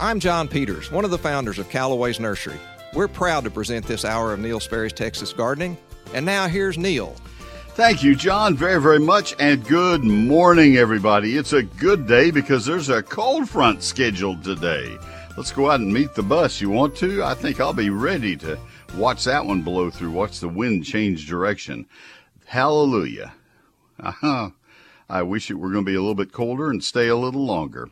I'm John Peters, one of the founders of Callaway's Nursery. We're proud to present this hour of Neil Sperry's Texas Gardening. And now here's Neil. Thank you, John, very, very much. And good morning, everybody. It's a good day because there's a cold front scheduled today. Let's go out and meet the bus. You want to? I think I'll be ready to watch that one blow through, watch the wind change direction. Hallelujah. Uh-huh. I wish it were going to be a little bit colder and stay a little longer.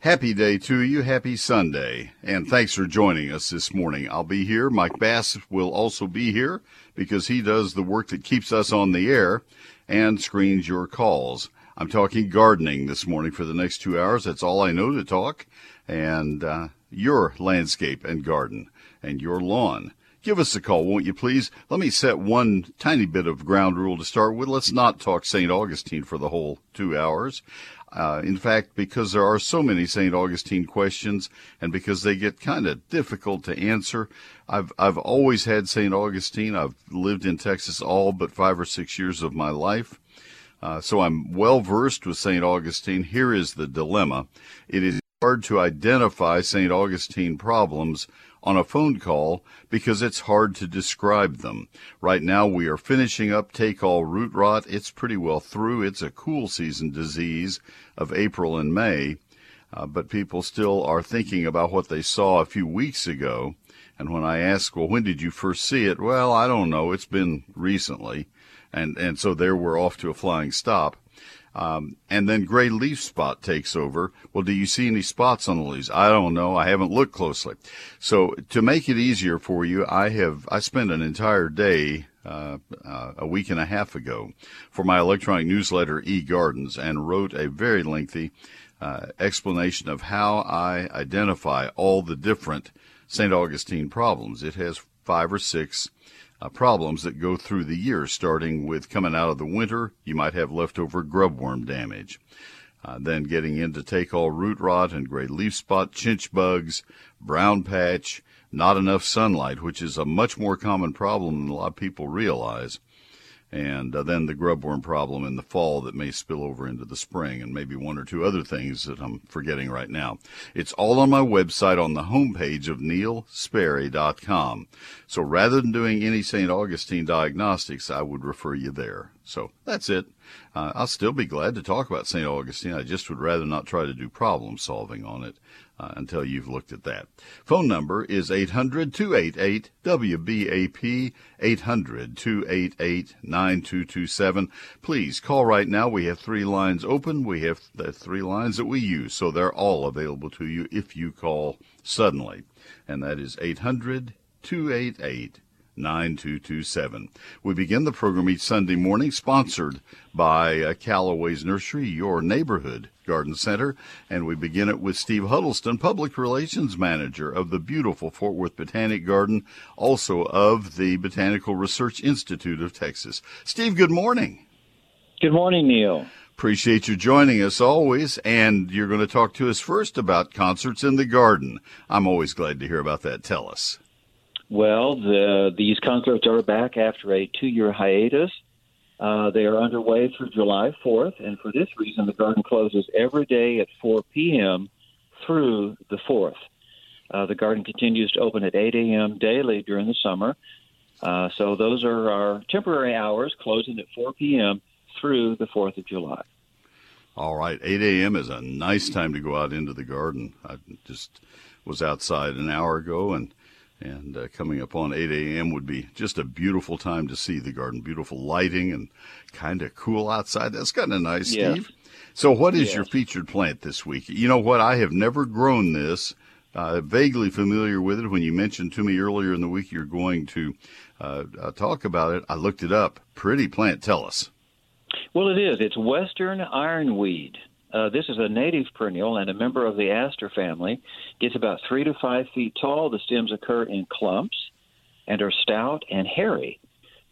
Happy day to you. Happy Sunday. And thanks for joining us this morning. I'll be here. Mike Bass will also be here because he does the work that keeps us on the air and screens your calls. I'm talking gardening this morning for the next two hours. That's all I know to talk. And uh, your landscape and garden and your lawn. Give us a call, won't you please? Let me set one tiny bit of ground rule to start with. Let's not talk St. Augustine for the whole two hours. Uh, in fact, because there are so many St. Augustine questions and because they get kind of difficult to answer, I've, I've always had St. Augustine. I've lived in Texas all but five or six years of my life. Uh, so I'm well versed with St. Augustine. Here is the dilemma. It is hard to identify St. Augustine problems on a phone call because it's hard to describe them. Right now we are finishing up take all root rot. It's pretty well through. It's a cool season disease of April and May. Uh, but people still are thinking about what they saw a few weeks ago. And when I ask, well, when did you first see it? Well, I don't know. It's been recently. And, and so there we're off to a flying stop. Um, and then gray leaf spot takes over. Well, do you see any spots on the leaves? I don't know. I haven't looked closely. So to make it easier for you, I have I spent an entire day uh, uh, a week and a half ago for my electronic newsletter E Gardens and wrote a very lengthy uh, explanation of how I identify all the different St. Augustine problems. It has five or six uh, problems that go through the year, starting with coming out of the winter, you might have leftover grubworm damage. Uh, then getting into take all root rot and gray leaf spot, chinch bugs, brown patch, not enough sunlight, which is a much more common problem than a lot of people realize and uh, then the grubworm problem in the fall that may spill over into the spring, and maybe one or two other things that I'm forgetting right now. It's all on my website on the homepage of neilsperry.com. So rather than doing any St. Augustine diagnostics, I would refer you there. So that's it. Uh, I'll still be glad to talk about St. Augustine. I just would rather not try to do problem solving on it uh, until you've looked at that. Phone number is 800 288 WBAP, 800 288 9227. Please call right now. We have three lines open. We have the three lines that we use, so they're all available to you if you call suddenly. And that is 800 288 9227. We begin the program each Sunday morning, sponsored by uh, Callaway's Nursery, your neighborhood garden center. And we begin it with Steve Huddleston, Public Relations Manager of the beautiful Fort Worth Botanic Garden, also of the Botanical Research Institute of Texas. Steve, good morning. Good morning, Neil. Appreciate you joining us always, and you're going to talk to us first about concerts in the garden. I'm always glad to hear about that. Tell us. Well, the, these concerts are back after a two year hiatus. Uh, they are underway through July 4th, and for this reason, the garden closes every day at 4 p.m. through the 4th. Uh, the garden continues to open at 8 a.m. daily during the summer. Uh, so those are our temporary hours, closing at 4 p.m. through the 4th of July. All right, 8 a.m. is a nice time to go out into the garden. I just was outside an hour ago and and uh, coming up on 8 a.m. would be just a beautiful time to see the garden. Beautiful lighting and kind of cool outside. That's kind of nice. Steve. So, what is your featured plant this week? You know what? I have never grown this. Uh, vaguely familiar with it. When you mentioned to me earlier in the week you're going to uh, uh talk about it, I looked it up. Pretty plant. Tell us. Well, it is. It's Western ironweed. Uh, this is a native perennial and a member of the aster family. Gets about three to five feet tall. The stems occur in clumps and are stout and hairy.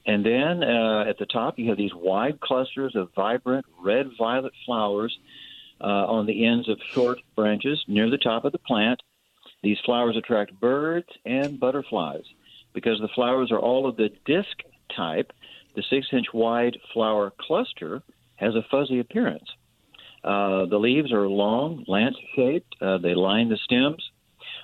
And then uh, at the top, you have these wide clusters of vibrant red violet flowers uh, on the ends of short branches near the top of the plant. These flowers attract birds and butterflies. Because the flowers are all of the disc type, the six inch wide flower cluster has a fuzzy appearance. Uh, the leaves are long, lance shaped. Uh, they line the stems.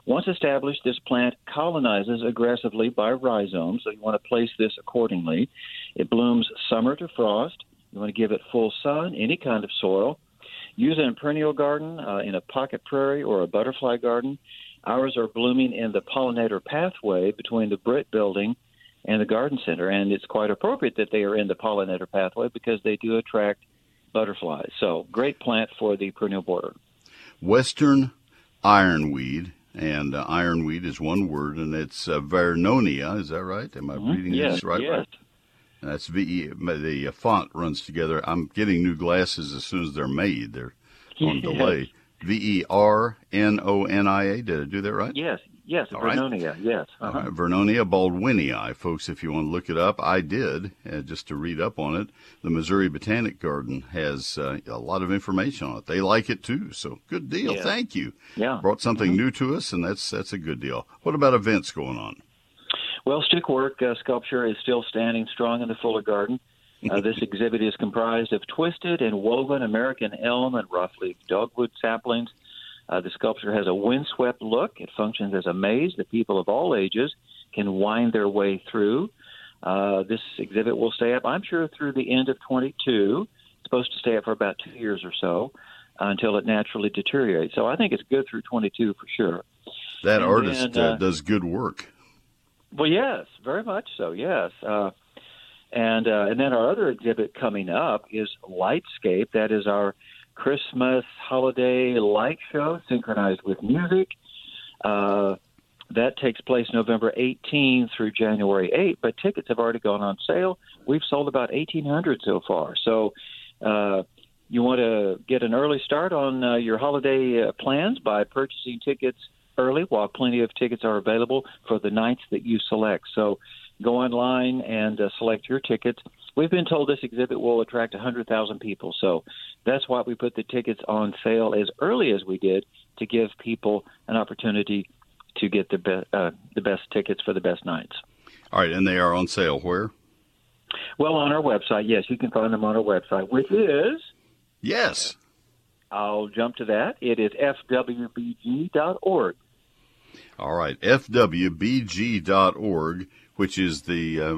Once established, this plant colonizes aggressively by rhizomes, so you want to place this accordingly. It blooms summer to frost. You want to give it full sun, any kind of soil. Use it in a perennial garden, uh, in a pocket prairie, or a butterfly garden. Ours are blooming in the pollinator pathway between the Britt building and the garden center, and it's quite appropriate that they are in the pollinator pathway because they do attract butterflies. So, great plant for the perennial border. Western ironweed, and uh, ironweed is one word, and it's uh, Vernonia. Is that right? Am I mm-hmm. reading yes, this right? Yes. Right? That's V. The uh, font runs together. I'm getting new glasses as soon as they're made. They're on delay. V E R N O N I A. Did I do that right? Yes, Yes, All Vernonia. Right. Yes. Uh-huh. Uh, Vernonia baldwinii, folks. If you want to look it up, I did uh, just to read up on it. The Missouri Botanic Garden has uh, a lot of information on it. They like it too, so good deal. Yeah. Thank you. Yeah. Brought something mm-hmm. new to us, and that's that's a good deal. What about events going on? Well, stickwork uh, sculpture is still standing strong in the Fuller Garden. Uh, this exhibit is comprised of twisted and woven American elm and roughleaf dogwood saplings uh, the sculpture has a windswept look. It functions as a maze that people of all ages can wind their way through. Uh, this exhibit will stay up, I'm sure, through the end of 22. It's supposed to stay up for about two years or so uh, until it naturally deteriorates. So I think it's good through 22 for sure. That and artist then, uh, uh, does good work. Well, yes, very much so. Yes, uh, and uh, and then our other exhibit coming up is Lightscape. That is our Christmas holiday light show synchronized with music. Uh, that takes place November 18 through January 8, but tickets have already gone on sale. We've sold about 1,800 so far. So uh, you want to get an early start on uh, your holiday uh, plans by purchasing tickets early while plenty of tickets are available for the nights that you select. So go online and uh, select your tickets. We've been told this exhibit will attract 100,000 people, so that's why we put the tickets on sale as early as we did to give people an opportunity to get the be- uh, the best tickets for the best nights. All right, and they are on sale where? Well, on our website, yes, you can find them on our website, which is yes. I'll jump to that. It is fwbg.org. All right, fwbg.org which is the uh,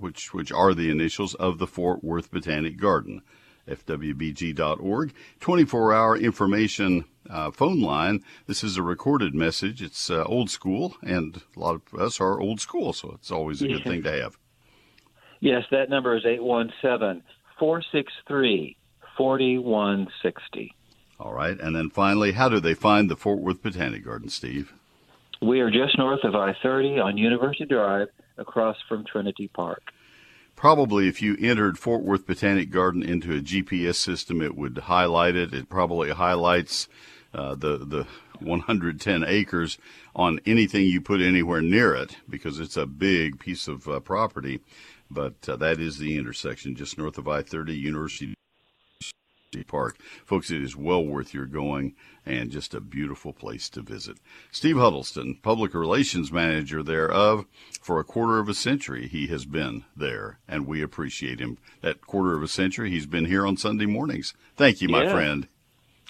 which which are the initials of the Fort Worth Botanic Garden. FWBG.org, 24 hour information uh, phone line. This is a recorded message. It's uh, old school, and a lot of us are old school, so it's always a good thing to have. Yes, that number is 817 463 4160. All right. And then finally, how do they find the Fort Worth Botanic Garden, Steve? We are just north of I 30 on University Drive across from Trinity Park. Probably, if you entered Fort Worth Botanic Garden into a GPS system, it would highlight it. It probably highlights uh, the the 110 acres on anything you put anywhere near it because it's a big piece of uh, property. But uh, that is the intersection just north of I-30 University Park. Folks, it is well worth your going and just a beautiful place to visit. Steve Huddleston, Public Relations Manager thereof, for a quarter of a century he has been there, and we appreciate him. That quarter of a century he's been here on Sunday mornings. Thank you, my yeah. friend.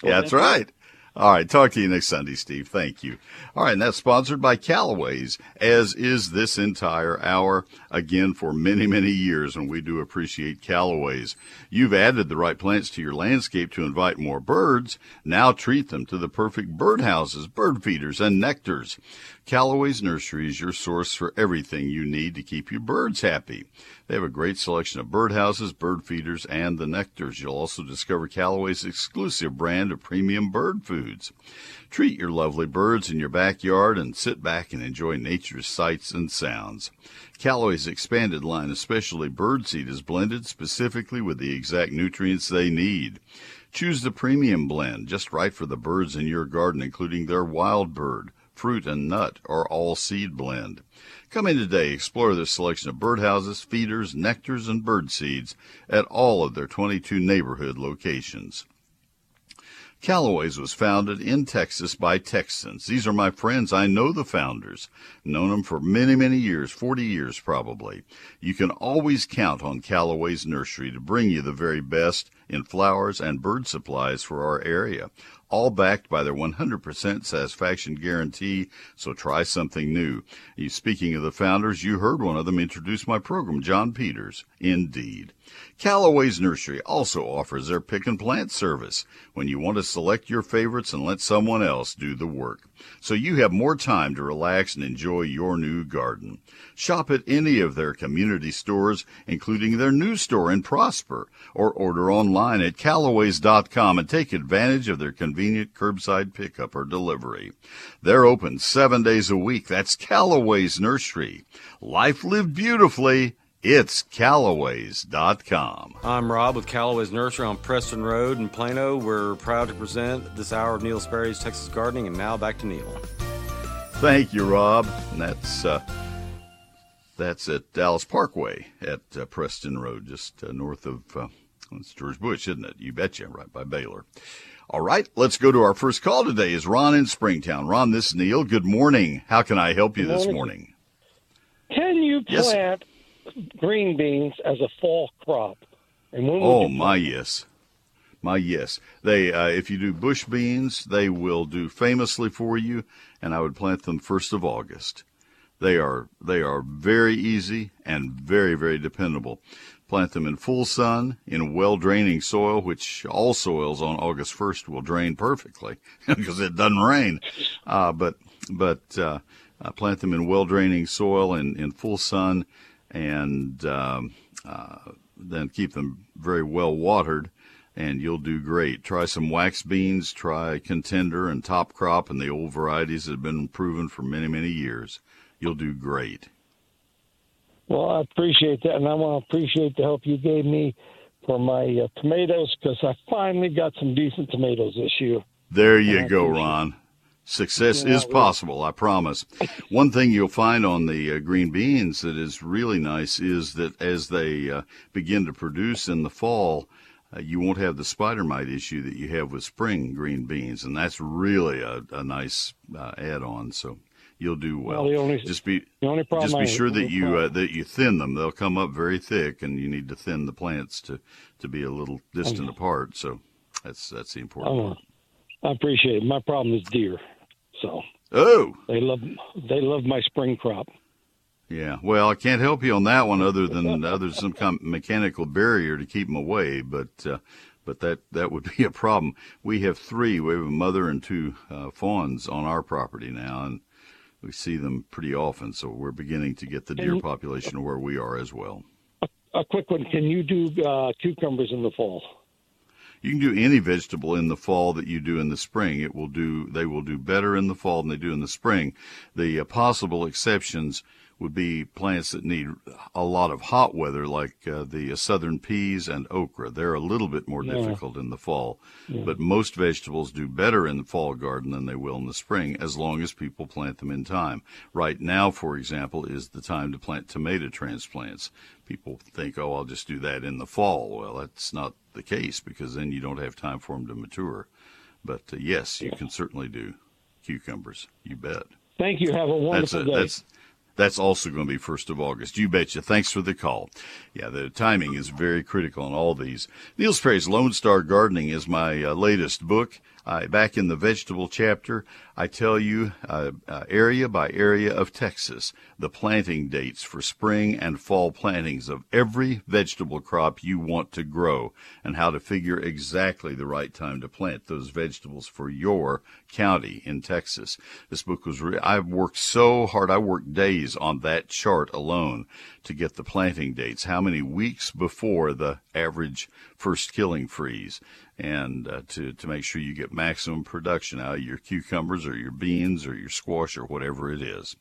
Well, yeah, that's right. All right. Talk to you next Sunday, Steve. Thank you. All right. And that's sponsored by Callaway's, as is this entire hour. Again, for many, many years. And we do appreciate Callaway's. You've added the right plants to your landscape to invite more birds. Now treat them to the perfect birdhouses, bird feeders, and nectars. Callaway's Nursery is your source for everything you need to keep your birds happy. They have a great selection of birdhouses, bird feeders, and the nectars. You'll also discover Callaway's exclusive brand of premium bird foods. Treat your lovely birds in your backyard and sit back and enjoy nature's sights and sounds. Callaway's expanded line of specialty birdseed is blended specifically with the exact nutrients they need. Choose the premium blend, just right for the birds in your garden, including their wild bird, fruit and nut, or all seed blend. Come in today, explore this selection of birdhouses, feeders, nectars, and bird seeds at all of their 22 neighborhood locations. Callaway's was founded in Texas by Texans. These are my friends. I know the founders. Known them for many, many years, 40 years probably. You can always count on Callaway's Nursery to bring you the very best in flowers and bird supplies for our area all backed by their 100% satisfaction guarantee. So try something new. Speaking of the founders, you heard one of them introduce my program, John Peters. Indeed. Callaway's Nursery also offers their pick and plant service when you want to select your favorites and let someone else do the work. So you have more time to relax and enjoy your new garden. Shop at any of their community stores, including their new store in Prosper, or order online at callaways.com and take advantage of their convenient curbside pickup or delivery. They're open seven days a week. That's Callaway's Nursery. Life lived beautifully it's Callaways.com. I'm Rob with Callaway's Nursery on Preston Road in Plano. We're proud to present this hour of Neil Sperry's Texas Gardening, and now back to Neil. Thank you, Rob. And that's uh, that's at Dallas Parkway at uh, Preston Road, just uh, north of uh, it's George Bush, isn't it? You betcha, right by Baylor. All right, let's go to our first call today. Is Ron in Springtown? Ron, this is Neil. Good morning. How can I help you this morning? Can you plant? Yes green beans as a fall crop. And when oh my yes, my yes. They uh, if you do bush beans, they will do famously for you, and I would plant them first of August. They are they are very easy and very very dependable. Plant them in full sun in well draining soil, which all soils on August 1st will drain perfectly because it doesn't rain. Uh, but but uh, plant them in well draining soil in, in full sun and um, uh, then keep them very well watered, and you'll do great. Try some wax beans, try contender and top crop, and the old varieties that have been proven for many, many years. You'll do great. Well, I appreciate that, and I want to appreciate the help you gave me for my uh, tomatoes because I finally got some decent tomatoes this year. There you go, Ron. Success is possible, I promise. One thing you'll find on the uh, green beans that is really nice is that as they uh, begin to produce in the fall, uh, you won't have the spider mite issue that you have with spring green beans, and that's really a, a nice uh, add-on. So you'll do well. well only, just be just be sure that you uh, that you thin them. They'll come up very thick, and you need to thin the plants to to be a little distant apart. So that's that's the important part. I appreciate it. My problem is deer. So oh, they love they love my spring crop. Yeah, well, I can't help you on that one, other than other than some kind of mechanical barrier to keep them away. But uh, but that that would be a problem. We have three. We have a mother and two uh, fawns on our property now, and we see them pretty often. So we're beginning to get the deer population where we are as well. A, a quick one: Can you do uh, cucumbers in the fall? You can do any vegetable in the fall that you do in the spring. It will do, they will do better in the fall than they do in the spring. The uh, possible exceptions would be plants that need a lot of hot weather, like uh, the uh, southern peas and okra. They're a little bit more yeah. difficult in the fall, yeah. but most vegetables do better in the fall garden than they will in the spring, as long as people plant them in time. Right now, for example, is the time to plant tomato transplants. People think, oh, I'll just do that in the fall. Well, that's not the case because then you don't have time for them to mature. But uh, yes, you can certainly do cucumbers. You bet. Thank you. Have a wonderful that's a, day. That's, that's also going to be 1st of August. You betcha. Thanks for the call. Yeah, the timing is very critical on all these. Neil Sperry's Lone Star Gardening is my uh, latest book. Uh, back in the vegetable chapter, I tell you uh, uh, area by area of Texas the planting dates for spring and fall plantings of every vegetable crop you want to grow and how to figure exactly the right time to plant those vegetables for your county in Texas. This book was re- I've worked so hard. I worked days on that chart alone to get the planting dates. How many weeks before the average first killing freeze? And uh, to, to make sure you get maximum production out of your cucumbers or your beans or your squash or whatever it is.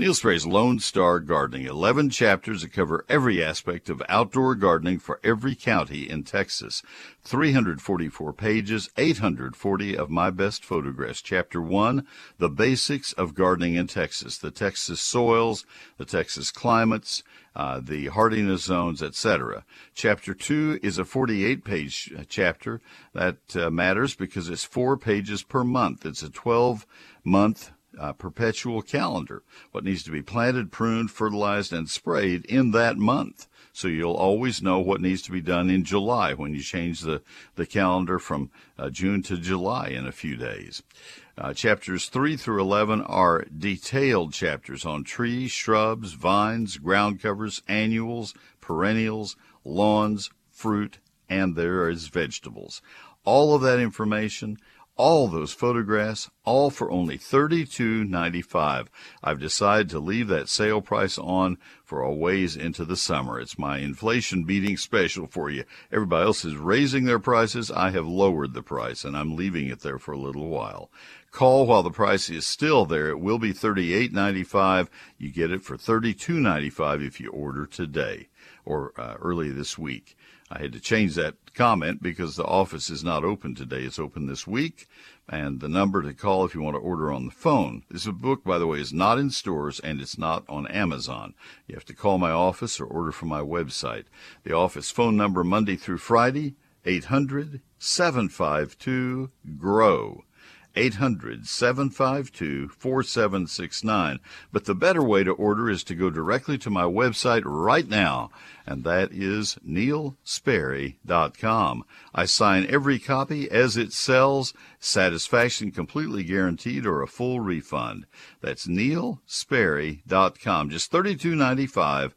Neil Sperry's Lone Star Gardening, 11 chapters that cover every aspect of outdoor gardening for every county in Texas. 344 pages, 840 of my best photographs. Chapter 1, The Basics of Gardening in Texas, the Texas soils, the Texas climates, uh, the hardiness zones, etc. Chapter 2 is a 48 page chapter. That uh, matters because it's four pages per month. It's a 12 month uh, perpetual calendar. What needs to be planted, pruned, fertilized, and sprayed in that month. So you'll always know what needs to be done in July when you change the, the calendar from uh, June to July in a few days. Uh, chapters 3 through 11 are detailed chapters on trees, shrubs, vines, ground covers, annuals, perennials, lawns, fruit, and there is vegetables. All of that information all those photographs, all for only $32.95. I've decided to leave that sale price on for a ways into the summer. It's my inflation beating special for you. Everybody else is raising their prices. I have lowered the price and I'm leaving it there for a little while. Call while the price is still there. It will be $38.95. You get it for $32.95 if you order today or uh, early this week. I had to change that comment because the office is not open today. It's open this week. And the number to call if you want to order on the phone. This book, by the way, is not in stores and it's not on Amazon. You have to call my office or order from my website. The office phone number Monday through Friday, 800 752 GROW. 800 752 4769. But the better way to order is to go directly to my website right now, and that is neilsperry.com. I sign every copy as it sells, satisfaction completely guaranteed or a full refund. That's neilsperry.com. Just $32.95,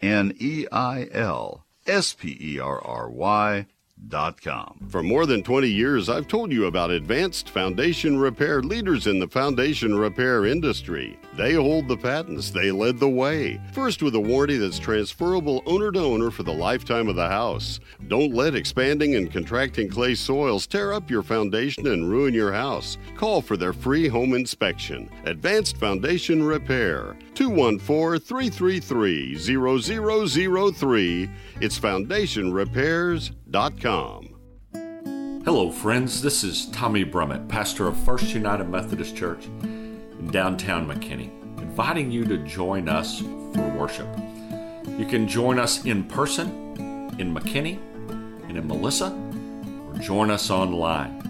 N E I L S P E R R Y for more than 20 years, I've told you about Advanced Foundation Repair, leaders in the foundation repair industry. They hold the patents, they led the way. First, with a warranty that's transferable owner to owner for the lifetime of the house. Don't let expanding and contracting clay soils tear up your foundation and ruin your house. Call for their free home inspection. Advanced Foundation Repair, 214 333 0003. It's foundationrepairs.com. Hello, friends. This is Tommy Brummett, pastor of First United Methodist Church in downtown McKinney, inviting you to join us for worship. You can join us in person in McKinney and in Melissa, or join us online.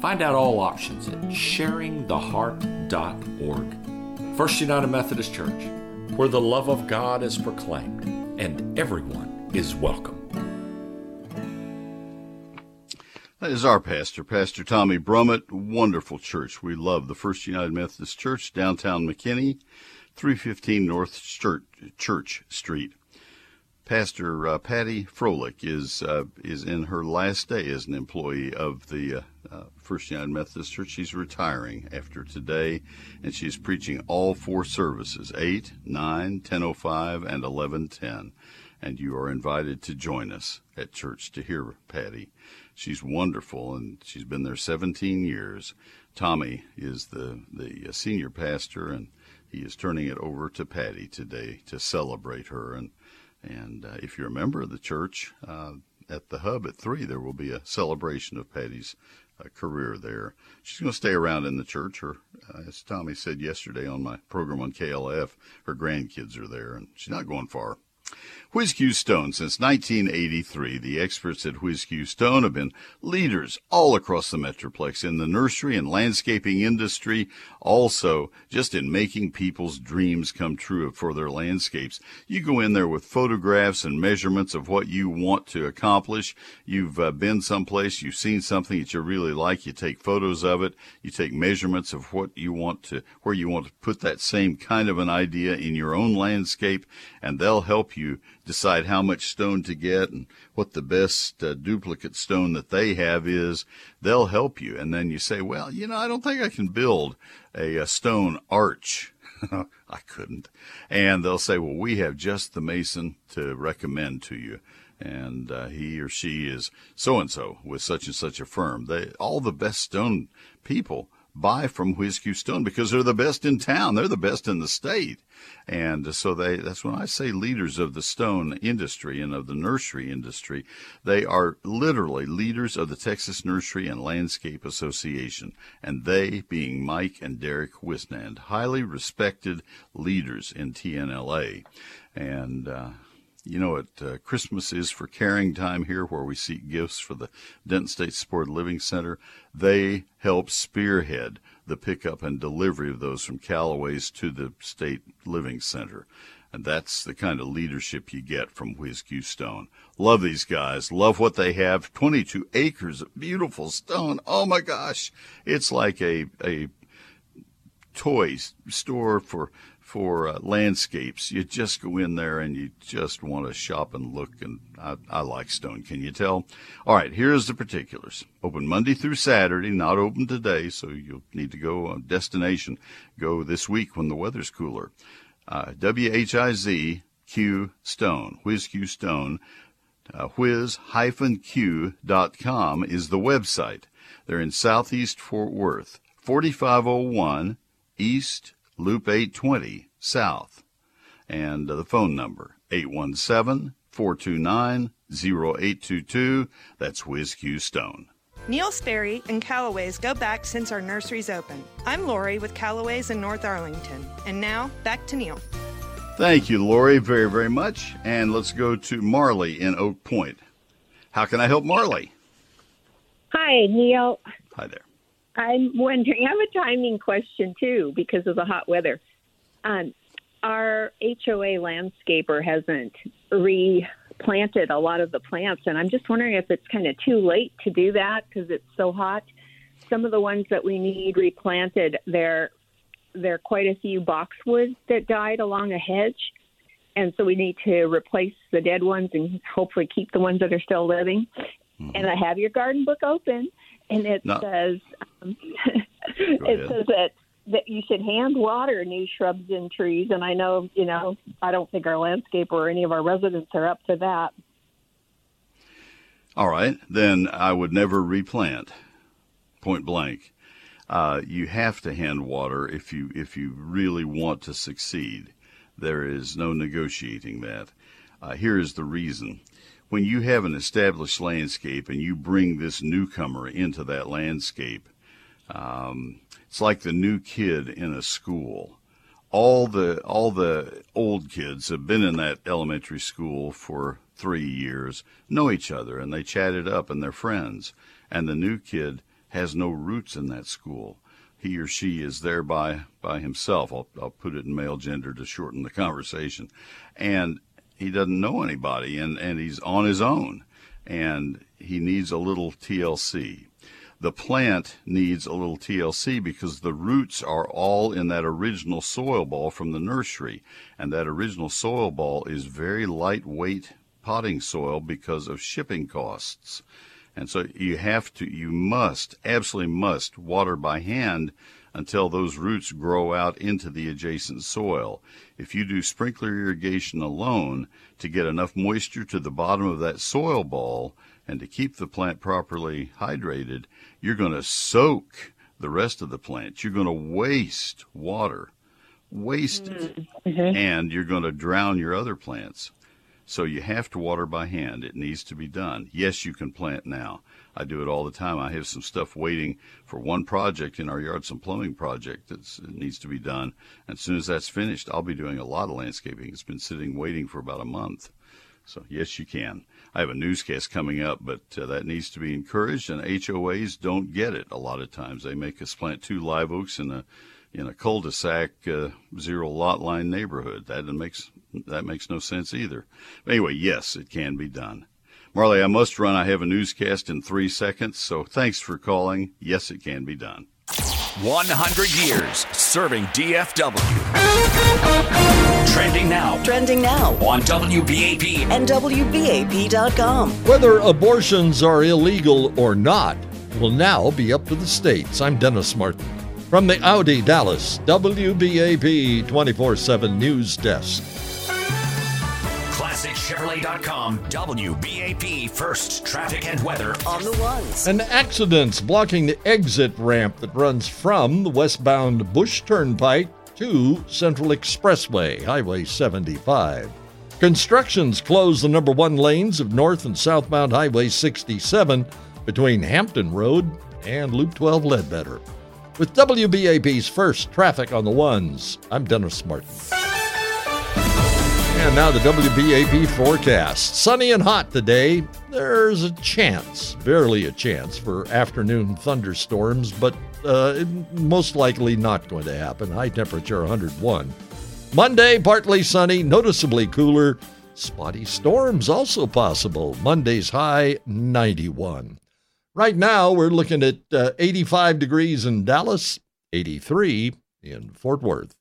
Find out all options at sharingtheheart.org. First United Methodist Church, where the love of God is proclaimed and everyone is welcome. That is our pastor, Pastor Tommy Brummett. Wonderful church. We love the First United Methodist Church, downtown McKinney, 315 North Church Street. Pastor uh, Patty Froelich is uh, is in her last day as an employee of the uh, uh First United Methodist Church. She's retiring after today, and she's preaching all four services: 8, 9, 10:05, and 11:10. And you are invited to join us at church to hear Patty. She's wonderful, and she's been there 17 years. Tommy is the the uh, senior pastor, and he is turning it over to Patty today to celebrate her. And and uh, if you're a member of the church uh, at the hub at three, there will be a celebration of Patty's uh, career there. She's going to stay around in the church. Her, uh, as Tommy said yesterday on my program on KLF, her grandkids are there, and she's not going far. Whiz-Q Stone since 1983. The experts at Whiz-Q Stone have been leaders all across the Metroplex in the nursery and landscaping industry, also just in making people's dreams come true for their landscapes. You go in there with photographs and measurements of what you want to accomplish. You've uh, been someplace, you've seen something that you really like, you take photos of it, you take measurements of what you want to, where you want to put that same kind of an idea in your own landscape, and they'll help you decide how much stone to get and what the best uh, duplicate stone that they have is, they'll help you. And then you say, well, you know, I don't think I can build a, a stone arch. I couldn't. And they'll say, well, we have just the mason to recommend to you. And uh, he or she is so and so with such and such a firm. They, all the best stone people buy from Whiz-Q Stone because they're the best in town. They're the best in the state. And so they, that's when I say leaders of the stone industry and of the nursery industry. They are literally leaders of the Texas Nursery and Landscape Association. And they being Mike and Derek Wisnand, highly respected leaders in TNLA. And, uh, you know what uh, Christmas is for caring time here, where we seek gifts for the Denton State Supported Living Center. They help spearhead the pickup and delivery of those from Callaway's to the State Living Center. And that's the kind of leadership you get from Whiz-Q Stone. Love these guys. Love what they have. 22 acres of beautiful stone. Oh my gosh. It's like a, a toy store for for uh, landscapes. You just go in there and you just want to shop and look. And I, I, like stone. Can you tell? All right, here's the particulars. Open Monday through Saturday, not open today, so you'll need to go on destination. Go this week when the weather's cooler. Uh, W-H-I-Z Q Stone, Whiz-Q Stone. Uh, whiz-q.com is the website. They're in Southeast Fort Worth, 4501 East Loop 820 South. And uh, the phone number, 817 429 0822. That's Whiz-Q Stone. Neil Sperry and Callaway's go back since our nurseries open. I'm Lori with Callaway's in North Arlington. And now, back to Neil. Thank you, Lori, very, very much. And let's go to Marley in Oak Point. How can I help Marley? Hi, Neil. Hi there. I'm wondering, I have a timing question too because of the hot weather. Um, our HOA landscaper hasn't replanted a lot of the plants, and I'm just wondering if it's kind of too late to do that because it's so hot. Some of the ones that we need replanted, there, there are quite a few boxwoods that died along a hedge, and so we need to replace the dead ones and hopefully keep the ones that are still living. Mm-hmm. And I have your garden book open, and it no. says um, it says that that you should hand water new shrubs and trees. And I know, you know, I don't think our landscaper or any of our residents are up to that. All right, then I would never replant. Point blank. Uh, you have to hand water if you if you really want to succeed. There is no negotiating that. Uh, here is the reason when you have an established landscape and you bring this newcomer into that landscape, um, it's like the new kid in a school. All the all the old kids have been in that elementary school for three years, know each other, and they chat it up, and they're friends. And the new kid has no roots in that school. He or she is there by by himself. I'll, I'll put it in male gender to shorten the conversation, and he doesn't know anybody and, and he's on his own and he needs a little TLC. The plant needs a little TLC because the roots are all in that original soil ball from the nursery. And that original soil ball is very lightweight potting soil because of shipping costs. And so you have to, you must, absolutely must water by hand until those roots grow out into the adjacent soil. If you do sprinkler irrigation alone to get enough moisture to the bottom of that soil ball and to keep the plant properly hydrated, you're going to soak the rest of the plant. You're going to waste water, waste it, mm-hmm. and you're going to drown your other plants. So you have to water by hand. It needs to be done. Yes, you can plant now. I do it all the time. I have some stuff waiting for one project in our yard, some plumbing project that needs to be done. And as soon as that's finished, I'll be doing a lot of landscaping. It's been sitting waiting for about a month. So yes, you can. I have a newscast coming up, but uh, that needs to be encouraged. And HOAs don't get it a lot of times. They make us plant two live oaks in a in a cul-de-sac uh, zero lot line neighborhood. That makes that makes no sense either. Anyway, yes, it can be done. Marley, I must run. I have a newscast in three seconds, so thanks for calling. Yes, it can be done. 100 years serving DFW. Trending now. Trending now. On WBAP. And WBAP.com. Whether abortions are illegal or not will now be up to the states. I'm Dennis Martin. From the Audi Dallas WBAP 24 7 News Desk. Visit Chevrolet.com. WBAP First Traffic and Weather on the ones. An accident's blocking the exit ramp that runs from the westbound Bush Turnpike to Central Expressway, Highway 75. Constructions close the number one lanes of north and southbound Highway 67 between Hampton Road and Loop 12 Ledbetter. With WBAP's first traffic on the ones, I'm Dennis Martin. And now the WBAP forecast. Sunny and hot today. There's a chance, barely a chance, for afternoon thunderstorms, but uh, most likely not going to happen. High temperature 101. Monday, partly sunny, noticeably cooler. Spotty storms also possible. Monday's high 91. Right now, we're looking at uh, 85 degrees in Dallas, 83 in Fort Worth.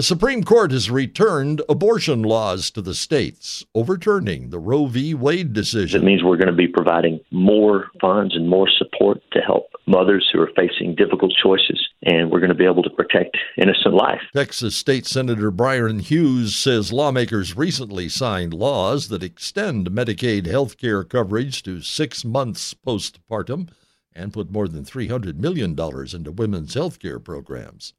The Supreme Court has returned abortion laws to the states, overturning the Roe v. Wade decision. It means we're going to be providing more funds and more support to help mothers who are facing difficult choices, and we're going to be able to protect innocent life. Texas State Senator Bryan Hughes says lawmakers recently signed laws that extend Medicaid health care coverage to six months postpartum and put more than $300 million into women's health care programs.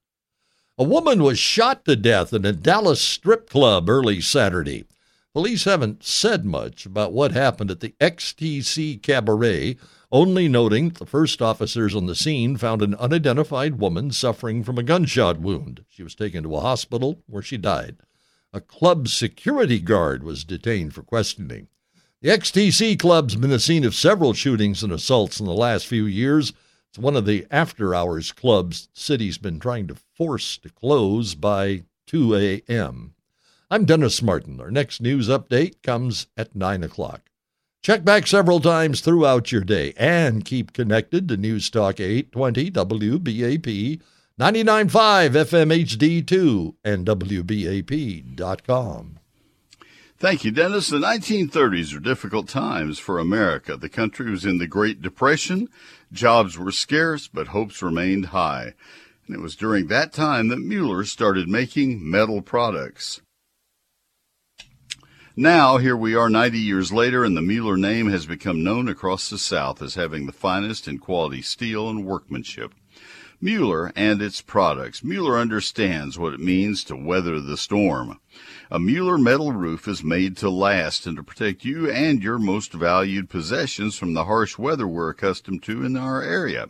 A woman was shot to death in a Dallas strip club early Saturday. Police haven't said much about what happened at the XTC Cabaret, only noting that the first officers on the scene found an unidentified woman suffering from a gunshot wound. She was taken to a hospital where she died. A club security guard was detained for questioning. The XTC Club's been the scene of several shootings and assaults in the last few years. It's one of the after hours clubs city's been trying to force to close by 2 a.m. I'm Dennis Martin. Our next news update comes at 9 o'clock. Check back several times throughout your day and keep connected to News Talk 820 WBAP 99.5 FM HD2 and WBAP.com. Thank you, Dennis. The 1930s were difficult times for America. The country was in the Great Depression. Jobs were scarce, but hopes remained high. And it was during that time that Mueller started making metal products. Now, here we are 90 years later, and the Mueller name has become known across the South as having the finest in quality steel and workmanship. Mueller and its products. Mueller understands what it means to weather the storm. A Mueller metal roof is made to last and to protect you and your most valued possessions from the harsh weather we're accustomed to in our area.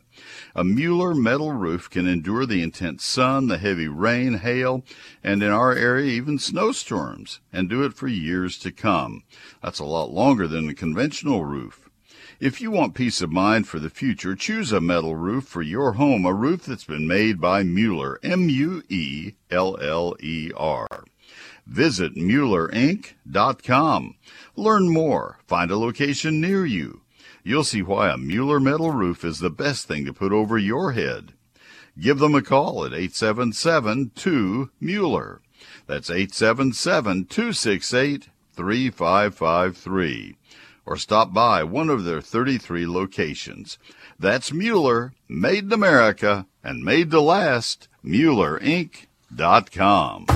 A Mueller metal roof can endure the intense sun, the heavy rain, hail, and in our area even snowstorms, and do it for years to come. That's a lot longer than a conventional roof. If you want peace of mind for the future, choose a metal roof for your home, a roof that's been made by Mueller, M-U-E-L-L-E-R. Visit MuellerInc.com. Learn more. Find a location near you. You'll see why a Mueller metal roof is the best thing to put over your head. Give them a call at 877-2-MUELLER. That's 877-268-3553 or stop by one of their 33 locations. That's Mueller, made in America and made to last. MuellerInc.com.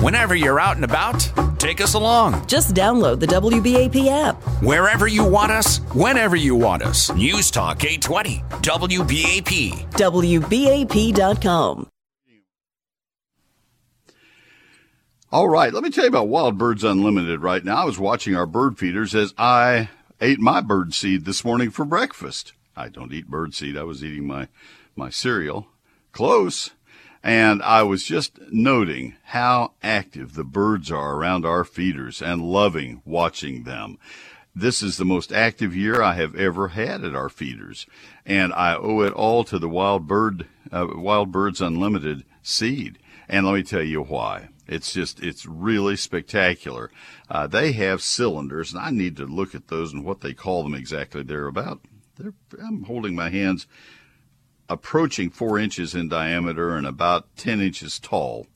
Whenever you're out and about, take us along. Just download the WBAP app. Wherever you want us, whenever you want us. News Talk 820, WBAP. WBAP.com. All right, let me tell you about Wild Birds Unlimited right now. I was watching our bird feeders as I ate my bird seed this morning for breakfast. I don't eat bird seed. I was eating my, my cereal. Close. And I was just noting how active the birds are around our feeders and loving watching them. This is the most active year I have ever had at our feeders, and I owe it all to the Wild Bird, uh, Wild Birds Unlimited seed. And let me tell you why. It's just, it's really spectacular. Uh, they have cylinders, and I need to look at those and what they call them exactly. They're about, they're, I'm holding my hands approaching four inches in diameter and about 10 inches tall.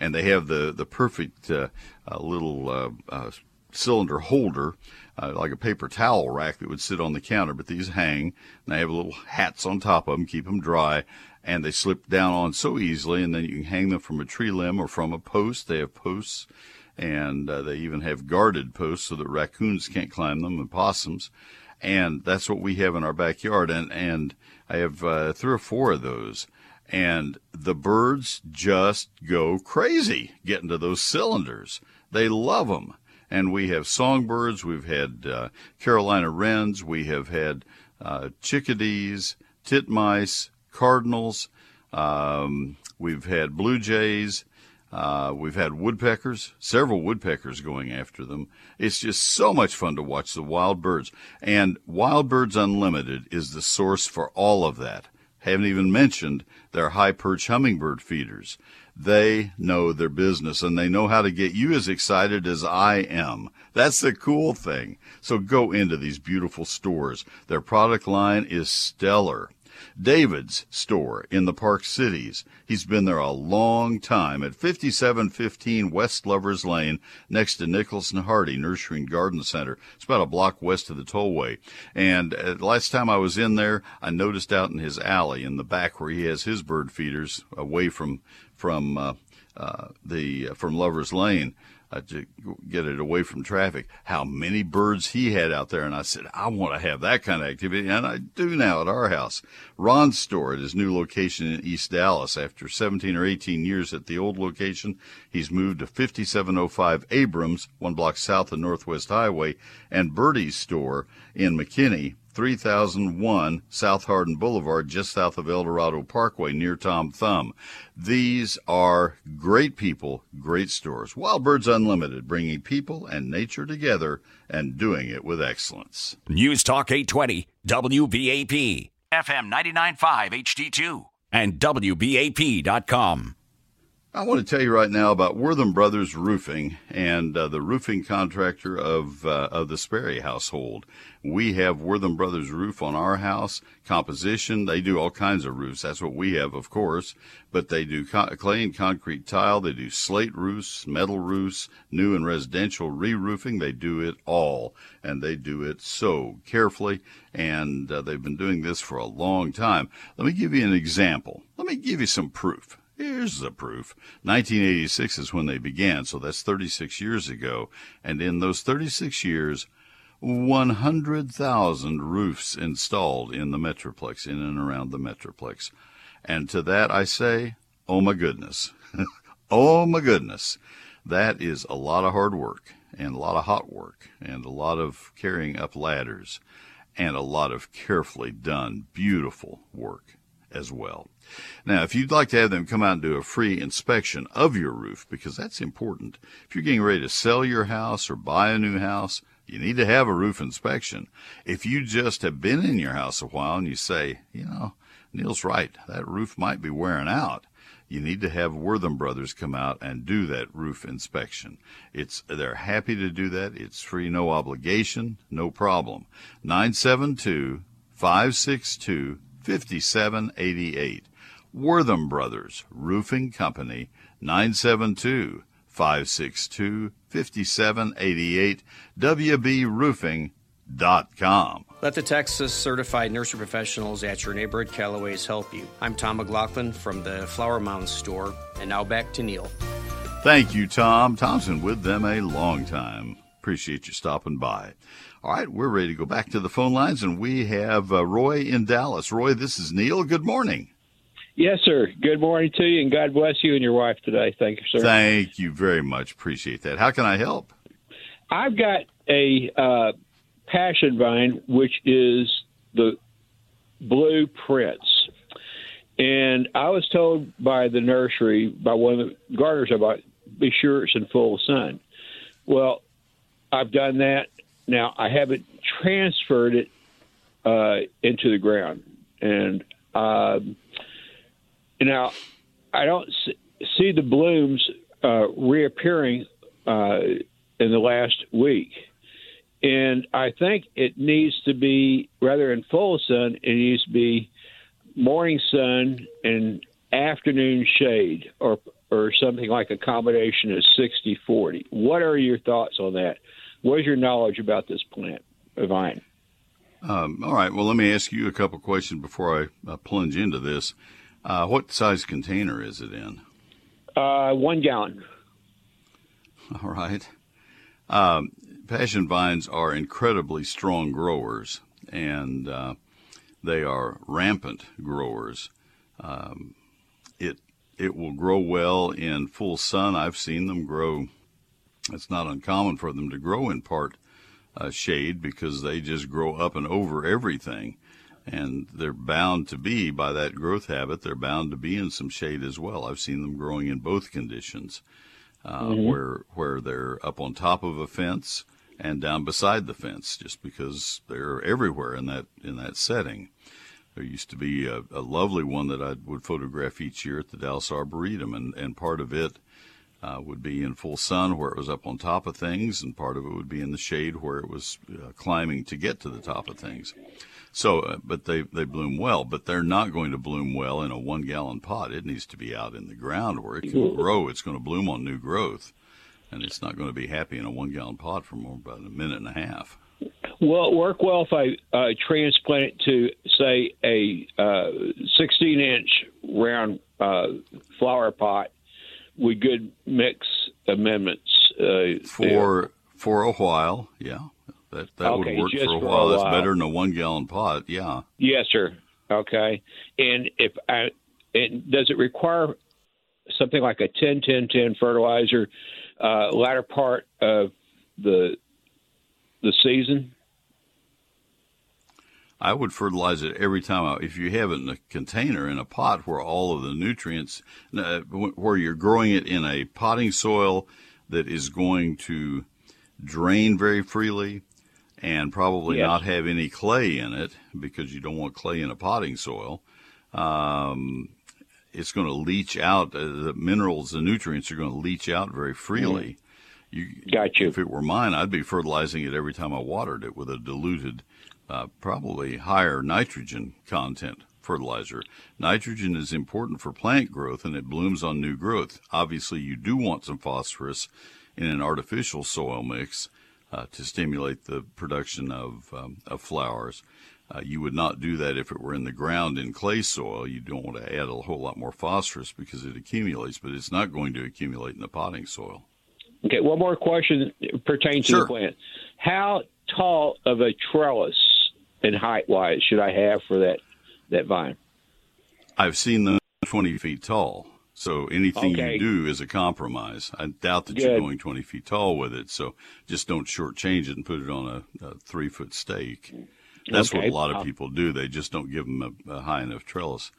And they have the, the perfect uh, uh, little uh, uh, cylinder holder, uh, like a paper towel rack that would sit on the counter. But these hang, and they have little hats on top of them, keep them dry. And they slip down on so easily, and then you can hang them from a tree limb or from a post. They have posts and uh, they even have guarded posts so that raccoons can't climb them and possums. And that's what we have in our backyard. And, and I have uh, three or four of those. And the birds just go crazy getting to those cylinders. They love them. And we have songbirds. We've had uh, Carolina wrens. We have had uh, chickadees, titmice, cardinals. Um, we've had blue jays. Uh, we've had woodpeckers, several woodpeckers going after them. It's just so much fun to watch the wild birds. And Wild Birds Unlimited is the source for all of that. Haven't even mentioned their high perch hummingbird feeders. They know their business and they know how to get you as excited as I am. That's the cool thing. So go into these beautiful stores. Their product line is stellar. David's store in the Park Cities. He's been there a long time at 5715 West Lovers Lane next to Nicholson-Hardie Nursery and Garden Center. It's about a block west of the tollway. And uh, last time I was in there, I noticed out in his alley in the back where he has his bird feeders away from from uh, uh, the from Lovers Lane uh, to get it away from traffic, how many birds he had out there. And I said, I want to have that kind of activity. And I do now at our house. Ron's store at his new location in East Dallas. After 17 or 18 years at the old location, he's moved to 5705 Abrams, one block south of Northwest Highway, and Birdie's store in McKinney 3001 South Hardin Boulevard, just south of El Dorado Parkway near Tom Thumb. These are great people, great stores. Wild Birds Unlimited, bringing people and nature together and doing it with excellence. News Talk 820, WBAP, FM 99.5 HD2, and WBAP.com. I want to tell you right now about Wortham Brothers Roofing and uh, the roofing contractor of uh, of the Sperry household. We have Wortham Brothers Roof on our house. Composition, they do all kinds of roofs. That's what we have, of course. But they do clay and concrete tile. They do slate roofs, metal roofs, new and residential re-roofing. They do it all, and they do it so carefully. And uh, they've been doing this for a long time. Let me give you an example. Let me give you some proof. Here's the proof. 1986 is when they began, so that's 36 years ago. And in those 36 years, 100,000 roofs installed in the Metroplex, in and around the Metroplex. And to that I say, oh my goodness. oh my goodness. That is a lot of hard work and a lot of hot work and a lot of carrying up ladders and a lot of carefully done, beautiful work as well. Now, if you'd like to have them come out and do a free inspection of your roof, because that's important, if you're getting ready to sell your house or buy a new house, you need to have a roof inspection. If you just have been in your house a while and you say, you know, Neil's right, that roof might be wearing out, you need to have Wortham Brothers come out and do that roof inspection. It's they're happy to do that. It's free, no obligation, no problem. 972 562 5788. Wortham Brothers Roofing Company 972 562 5788 WBRoofing.com. Let the Texas certified nursery professionals at your neighborhood Calloway's help you. I'm Tom McLaughlin from the Flower Mound store, and now back to Neil. Thank you, Tom. Tom's with them a long time. Appreciate you stopping by. All right, we're ready to go back to the phone lines, and we have uh, Roy in Dallas. Roy, this is Neil. Good morning. Yes, sir. Good morning to you, and God bless you and your wife today. Thank you, sir. Thank you very much. Appreciate that. How can I help? I've got a uh, passion vine, which is the blue prince. And I was told by the nursery, by one of the gardeners about, be sure it's in full sun. Well, I've done that. Now I haven't transferred it uh, into the ground, and um, now I don't see the blooms uh, reappearing uh, in the last week, and I think it needs to be rather in full sun. It needs to be morning sun and afternoon shade, or or something like a combination of 60-40. What are your thoughts on that? What is your knowledge about this plant, vine? Um, all right. Well, let me ask you a couple questions before I uh, plunge into this. Uh, what size container is it in? Uh, one gallon. All right. Um, passion vines are incredibly strong growers, and uh, they are rampant growers. Um, it it will grow well in full sun. I've seen them grow. It's not uncommon for them to grow in part uh, shade because they just grow up and over everything. And they're bound to be, by that growth habit, they're bound to be in some shade as well. I've seen them growing in both conditions, uh, mm-hmm. where where they're up on top of a fence and down beside the fence, just because they're everywhere in that in that setting. There used to be a, a lovely one that I would photograph each year at the Dallas Arboretum, and, and part of it uh, would be in full sun where it was up on top of things, and part of it would be in the shade where it was uh, climbing to get to the top of things. So, uh, but they, they bloom well, but they're not going to bloom well in a one gallon pot. It needs to be out in the ground where it can grow. It's going to bloom on new growth, and it's not going to be happy in a one gallon pot for more about a minute and a half. Well, work well if I uh, transplant it to, say, a uh, 16 inch round uh, flower pot with good mix amendments uh, for for a while. Yeah, that that okay, would work for a for while. a That's better than a one gallon pot. Yeah. Yes, sir. Okay, and if I, and does it require something like a 10 10 10 fertilizer uh, latter part of the the season? I would fertilize it every time. I, if you have it in a container in a pot where all of the nutrients, uh, where you're growing it in a potting soil that is going to drain very freely and probably Yes. not have any clay in it because you don't want clay in a potting soil. Um, it's going to leach out uh, the minerals, the nutrients are going to leach out very freely. You, Got you. If it were mine, I'd be fertilizing it every time I watered it with a diluted, uh, probably higher nitrogen content fertilizer. Nitrogen is important for plant growth and it blooms on new growth. Obviously, you do want some phosphorus in an artificial soil mix uh, to stimulate the production of, um, of flowers. Uh, you would not do that if it were in the ground in clay soil. You don't want to add a whole lot more phosphorus because it accumulates, but it's not going to accumulate in the potting soil. Okay, one more question pertains to Sure. the plant. How tall of a trellis and height wise should I have for that that vine? I've seen them 20 feet tall. So anything Okay. you do is a compromise. I doubt that you're going 20 feet tall with it. So just don't shortchange it and put it on a, a three foot stake. That's Okay. what a lot of Uh, people do. They just don't give them a, a high enough trellis.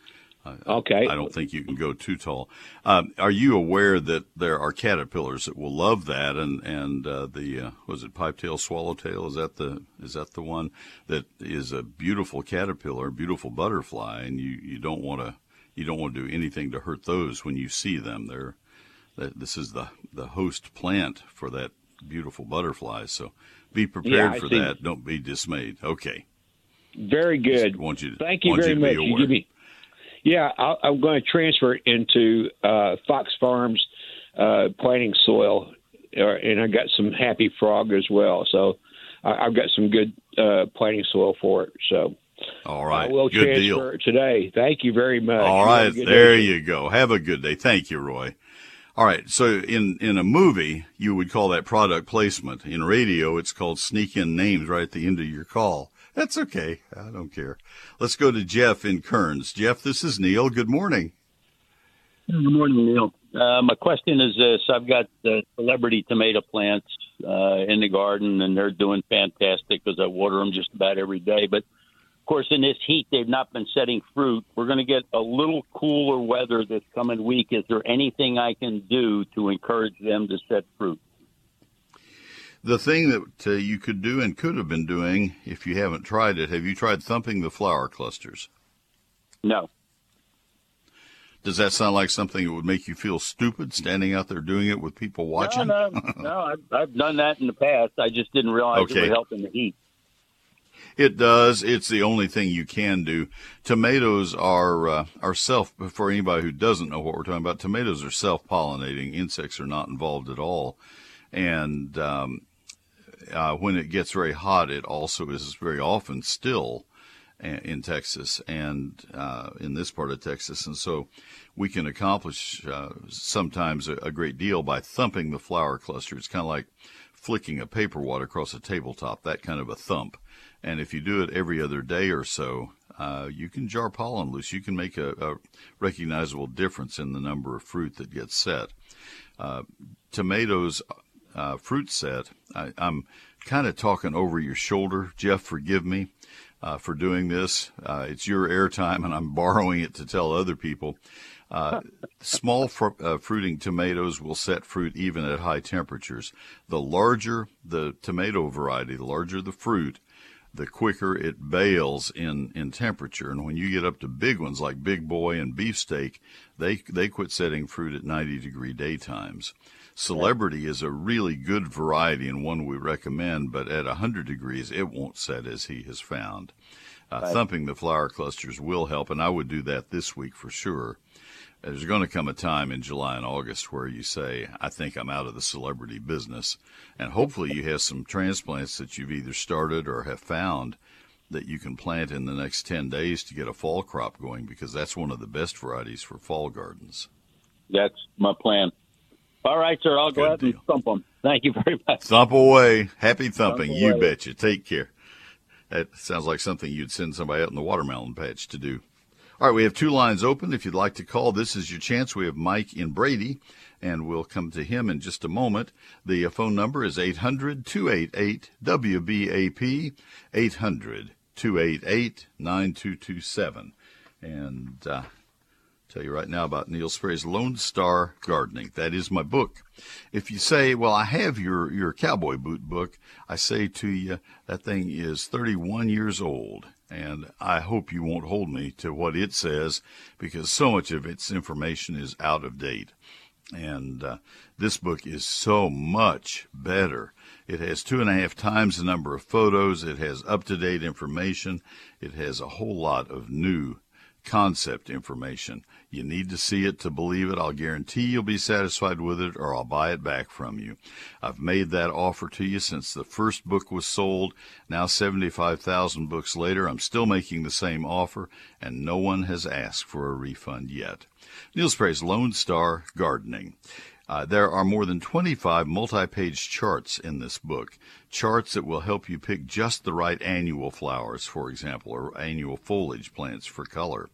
Uh, Okay. I don't think you can go too tall. Um, are you aware that there are caterpillars that will love that? And and uh, the uh, was it pipevine swallowtail? Is that the is that the one that is a beautiful caterpillar, beautiful butterfly, and you, you don't want to you don't want to do anything to hurt those when you see them. They're this is the the host plant for that beautiful butterfly. So be prepared I for that. Don't be dismayed. Okay. Very good. want you to, Thank you very to much. You give me. Yeah, I, I'm going to transfer it into uh, Fox Farms uh, planting soil, uh, and I got some Happy Frog as well. So I, I've got some good uh, planting soil for it. So All right. I will Good deal. today. Thank you very much. All right. You have a right, good there day. you go. Have a good day. Thank you, Roy. All right, so in in a movie, you would call that product placement. In radio, it's called sneak in names right at the end of your call. That's okay. I don't care. Let's go to Jeff in Kearns. Jeff, this is Neil. Good morning. Good morning, Neil. Uh, my question is this: I've got uh, celebrity tomato plants uh, in the garden, and they're doing fantastic because I water them just about every day. But of course, in this heat, they've not been setting fruit. We're going to get a little cooler weather this coming week. Is there anything I can do to encourage them to set fruit? The thing that uh, you could do and could have been doing if you haven't tried it, have you tried thumping the flower clusters? No. Does that sound like something that would make you feel stupid standing out there doing it with people watching? No, no, no. I've, I've done that in the past. I just didn't realize it would help in the heat. It does. It's the only thing you can do. Tomatoes are uh, are self. For anybody who doesn't know what we're talking about, tomatoes are self pollinating. Insects are not involved at all. And um, uh, when it gets very hot, it also is very often still. in Texas and uh, in this part of Texas. And so we can accomplish uh, sometimes a, a, great deal by thumping the flower cluster. It's kind of like flicking a paper wad across a tabletop, that kind of a thump. And if you do it every other day or so, uh, you can jar pollen loose. You can make a, a, recognizable difference in the number of fruit that gets set. Uh, tomatoes uh, fruit set, I, I'm kind of talking over your shoulder. Jeff, forgive me uh, for doing this. Uh, it's your airtime, and I'm borrowing it to tell other people. Uh, small fr- fruiting tomatoes will set fruit even at high temperatures. The larger the tomato variety, the larger the fruit, the quicker it bails in, in temperature. And when you get up to big ones like Big Boy and Beefsteak, they, they quit setting fruit at 90 degree daytimes. Celebrity is a really good variety and one we recommend, but at 100 degrees, it won't set as he has found. Uh, right. Thumping the flower clusters will help, and I would do that this week for sure. There's going to come a time in July and August where you say, I think I'm out of the celebrity business. And hopefully you have some transplants that you've either started or have found that you can plant in the next 10 days to get a fall crop going because that's one of the best varieties for fall gardens. That's my plan. All right, sir. I'll go ahead and thump them. Thank you very much. Thump away. Happy thumping. Thump you betcha. Take care. That sounds like something you'd send somebody out in the watermelon patch to do. All right, we have two lines open. If you'd like to call, this is your chance. We have Mike in Brady, and we'll come to him in just a moment. The uh, phone number is 800 288 WBAP, 800 288 9227. And uh, tell you right now about Neil Sperry's Lone Star Gardening. That is my book. If you say, well, I have your, your cowboy boot book, I say to you, that thing is 31 years old. And I hope you won't hold me to what it says because so much of its information is out of date. And uh, this book is so much better. It has two and a half times the number of photos. It has up to date information. It has a whole lot of new concept information. You need to see it to believe it. I'll guarantee you'll be satisfied with it or I'll buy it back from you. I've made that offer to you since the first book was sold. Now 75,000 books later, I'm still making the same offer and no one has asked for a refund yet. Neil Sperry's Lone Star Gardening. Uh, there are more than 25 multi page charts in this book, charts that will help you pick just the right annual flowers, for example, or annual foliage plants for color.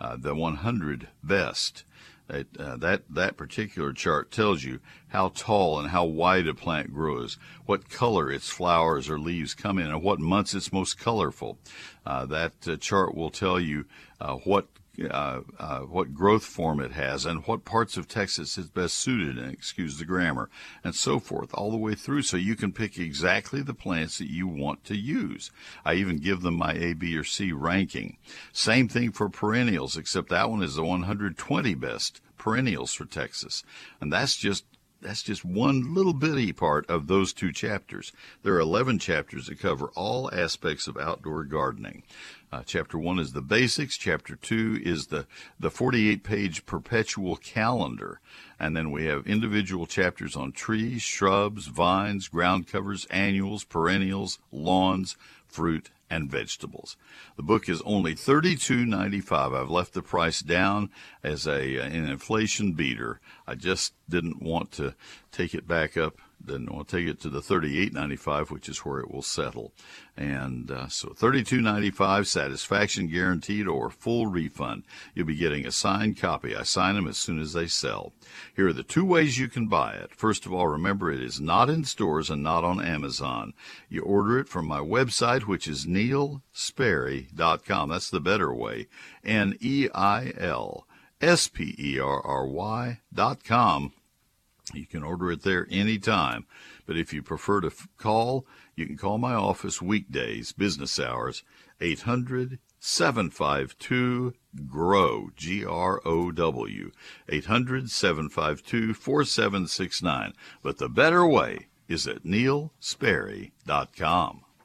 Uh, the 100 best. It, uh, that that particular chart tells you how tall and how wide a plant grows, what color its flowers or leaves come in, and what months it's most colorful. Uh, that uh, chart will tell you uh, what uh, uh, what growth form it has and what parts of Texas is best suited, and excuse the grammar, and so forth, all the way through, so you can pick exactly the plants that you want to use. I even give them my A, B, or C ranking. Same thing for perennials, except that one is the 120 best perennials for Texas, and that's just that's just one little bitty part of those two chapters. There are 11 chapters that cover all aspects of outdoor gardening. Uh, chapter one is the basics. Chapter two is the, the 48 page perpetual calendar. And then we have individual chapters on trees, shrubs, vines, ground covers, annuals, perennials, lawns, fruit, and vegetables. The book is only $32.95. I've left the price down as a uh, an inflation beater. I just didn't want to take it back up then we'll take it to the thirty-eight ninety-five, which is where it will settle. And uh, so thirty-two ninety-five, satisfaction guaranteed or full refund. You'll be getting a signed copy. I sign them as soon as they sell. Here are the two ways you can buy it. First of all, remember it is not in stores and not on Amazon. You order it from my website, which is neilsperry.com. That's the better way. N E I L S P E R R Y dot com you can order it there anytime. But if you prefer to f- call, you can call my office weekdays, business hours, 800 752 GROW, G R O W, 800 752 4769. But the better way is at neilsperry.com.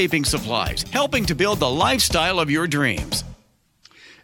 landscaping supplies, helping to build the lifestyle of your dreams.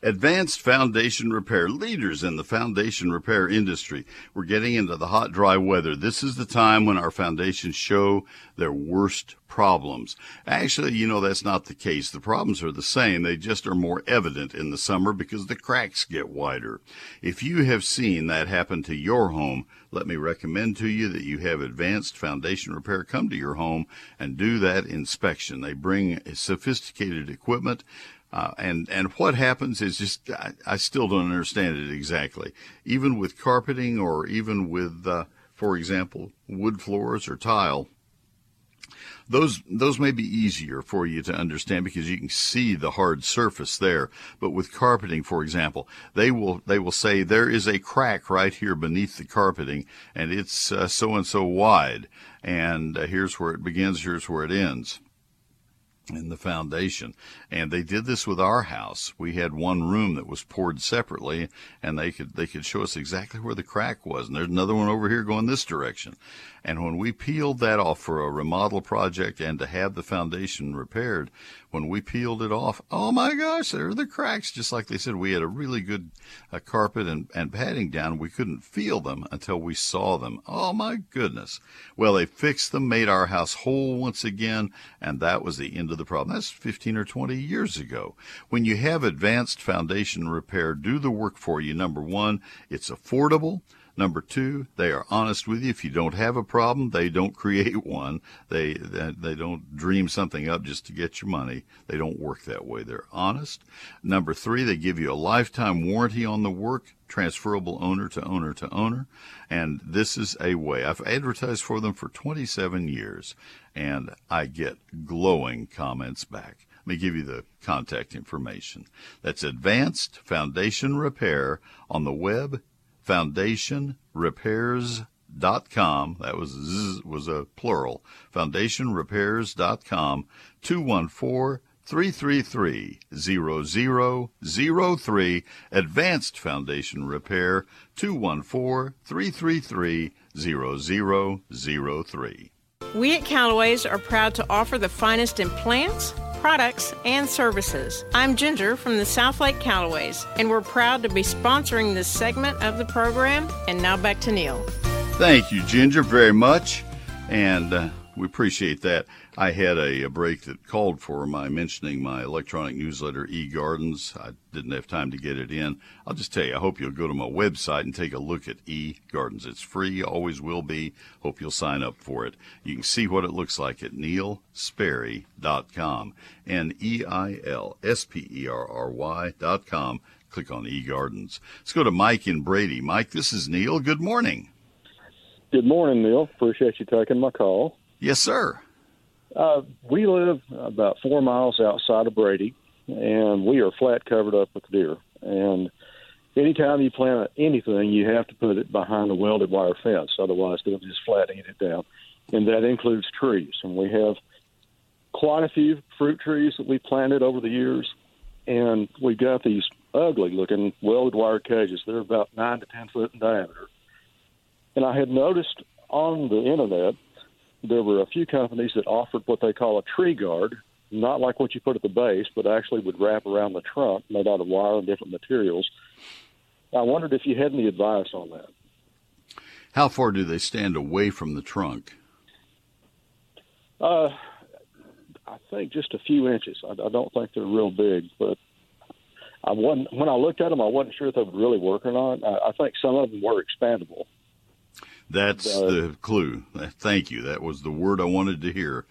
Advanced Foundation Repair, leaders in the foundation repair industry. We're getting into the hot, dry weather. This is the time when our foundations show their worst problems. Actually, you know, that's not the case. The problems are the same. They just are more evident in the summer because the cracks get wider. If you have seen that happen to your home, let me recommend to you that you have Advanced Foundation Repair come to your home and do that inspection. They bring sophisticated equipment uh, and and what happens is just I, I, still don't understand it exactly. Even with carpeting or even with, uh, for example, wood floors or tile, those those may be easier for you to understand because you can see the hard surface there. But with carpeting, for example, they will they will say there is a crack right here beneath the carpeting, and it's so and so wide, and uh, here's where it begins, here's where it ends in the foundation. And they did this with our house. We had one room that was poured separately and they could, they could show us exactly where the crack was. And there's another one over here going this direction. And when we peeled that off for a remodel project and to have the foundation repaired, when we peeled it off, oh my gosh, there are the cracks. Just like they said, we had a really good uh, carpet and, and padding down. We couldn't feel them until we saw them. Oh my goodness. Well, they fixed them, made our house whole once again, and that was the end of the problem. That's 15 or 20 years ago. When you have advanced foundation repair do the work for you, number one, it's affordable. Number two, they are honest with you. If you don't have a problem, they don't create one. They, they don't dream something up just to get your money. They don't work that way. They're honest. Number three, they give you a lifetime warranty on the work, transferable owner to owner to owner. And this is a way. I've advertised for them for 27 years and I get glowing comments back. Let me give you the contact information. That's Advanced Foundation Repair on the web foundationrepairs.com. That was z, was a plural. Foundationrepairs.com. 214 333 0003. Advanced Foundation Repair. 214 333 0003. We at Calloway's are proud to offer the finest in plants products, and services. I'm Ginger from the South Lake Calloway's, and we're proud to be sponsoring this segment of the program. And now back to Neil. Thank you, Ginger, very much. And uh, we appreciate that. I had a, a, break that called for my mentioning my electronic newsletter, eGardens. I didn't have time to get it in. I'll just tell you, I hope you'll go to my website and take a look at eGardens. It's free, always will be. Hope you'll sign up for it. You can see what it looks like at neilsperry.com. N-E-I-L-S-P-E-R-R-Y dot com. Click on eGardens. Let's go to Mike and Brady. Mike, this is Neil. Good morning. Good morning, Neil. Appreciate you taking my call. Yes, sir. Uh, we live about four miles outside of Brady, and we are flat covered up with deer. And anytime you plant anything, you have to put it behind a welded wire fence, otherwise they'll just flat eat it down. And that includes trees. And we have quite a few fruit trees that we planted over the years, and we've got these ugly looking welded wire cages. They're about nine to ten foot in diameter. And I had noticed on the internet there were a few companies that offered what they call a tree guard, not like what you put at the base, but actually would wrap around the trunk, made out of wire and different materials. I wondered if you had any advice on that. How far do they stand away from the trunk? Uh, I think just a few inches. I, I don't think they're real big, but I wasn't when I looked at them, I wasn't sure if they would really work or not. I, I think some of them were expandable. That's Uh, the clue. Thank you. That was the word I wanted to hear,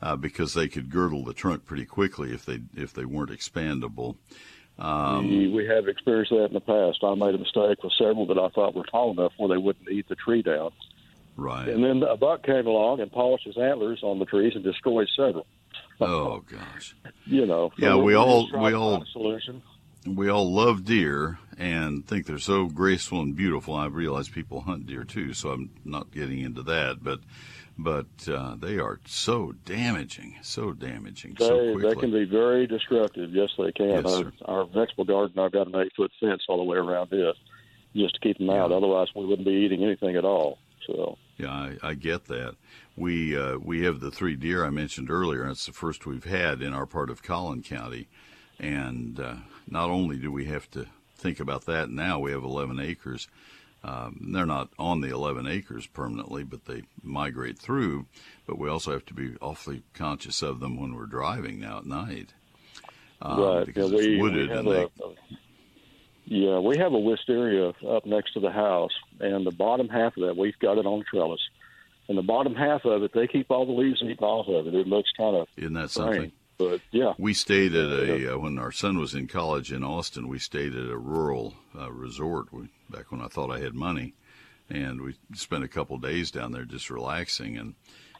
uh, because they could girdle the trunk pretty quickly if they if they weren't expandable. Um, we, we have experienced that in the past. I made a mistake with several that I thought were tall enough where they wouldn't eat the tree down. Right. And then a buck came along and polished his antlers on the trees and destroyed several. Oh gosh. You know. so Yeah, we all we all solution. We all love deer and think they're so graceful and beautiful. I realize people hunt deer too, so I'm not getting into that, but but uh, they are so damaging, so damaging, so They, quickly. they can be very destructive. Yes, they can. Yes, our, our vegetable garden, I've got an eight foot fence all the way around it just to keep them out. Otherwise, we wouldn't be eating anything at all. So, Yeah, I, I get that. We uh, we have the three deer I mentioned earlier. and It's the first we've had in our part of Collin County, and uh, not only do we have to think about that now, we have 11 acres. Um, they're not on the 11 acres permanently, but they migrate through. But we also have to be awfully conscious of them when we're driving now at night, um, right. because yeah, it's we, we wooded have and they. a, yeah, we have a wisteria up next to the house, and the bottom half of that, we've got it on trellis. And the bottom half of it, they keep all the leaves eaten off of it. It looks kind of Isn't that strange, something? But yeah, We stayed at a uh, when our son was in college in Austin. We stayed at a rural uh, resort we, back when I thought I had money, and we spent a couple days down there just relaxing. And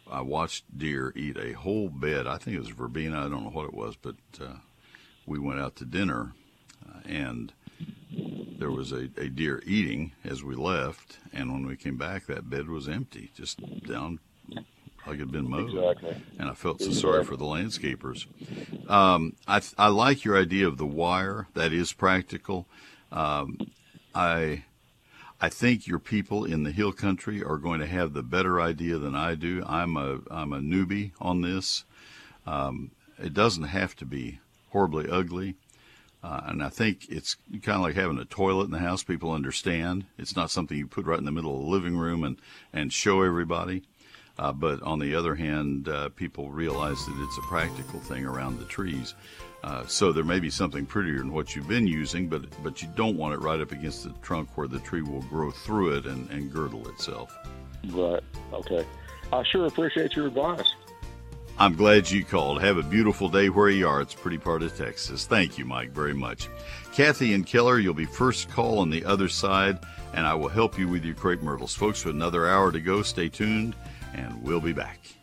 I watched deer eat a whole bed. I think it was verbena. I don't know what it was, but uh, we went out to dinner, uh, and there was a, a deer eating as we left. And when we came back, that bed was empty, just down like it had been mowed. Exactly. And I felt so sorry for the landscapers. Um, I, I like your idea of the wire. That is practical. Um, I I think your people in the hill country are going to have the better idea than I do. I'm a I'm a newbie on this. Um, it doesn't have to be horribly ugly. Uh, and I think it's kind of like having a toilet in the house. People understand it's not something you put right in the middle of the living room and, and show everybody. Uh, but on the other hand, uh, people realize that it's a practical thing around the trees. Uh, so there may be something prettier than what you've been using, but but you don't want it right up against the trunk where the tree will grow through it and, and girdle itself. right. Okay. I sure appreciate your advice. I'm glad you called. Have a beautiful day where you are. It's a pretty part of Texas. Thank you, Mike, very much. Kathy and Keller, you'll be first call on the other side, and I will help you with your crepe myrtles. Folks, with another hour to go, stay tuned, and we'll be back.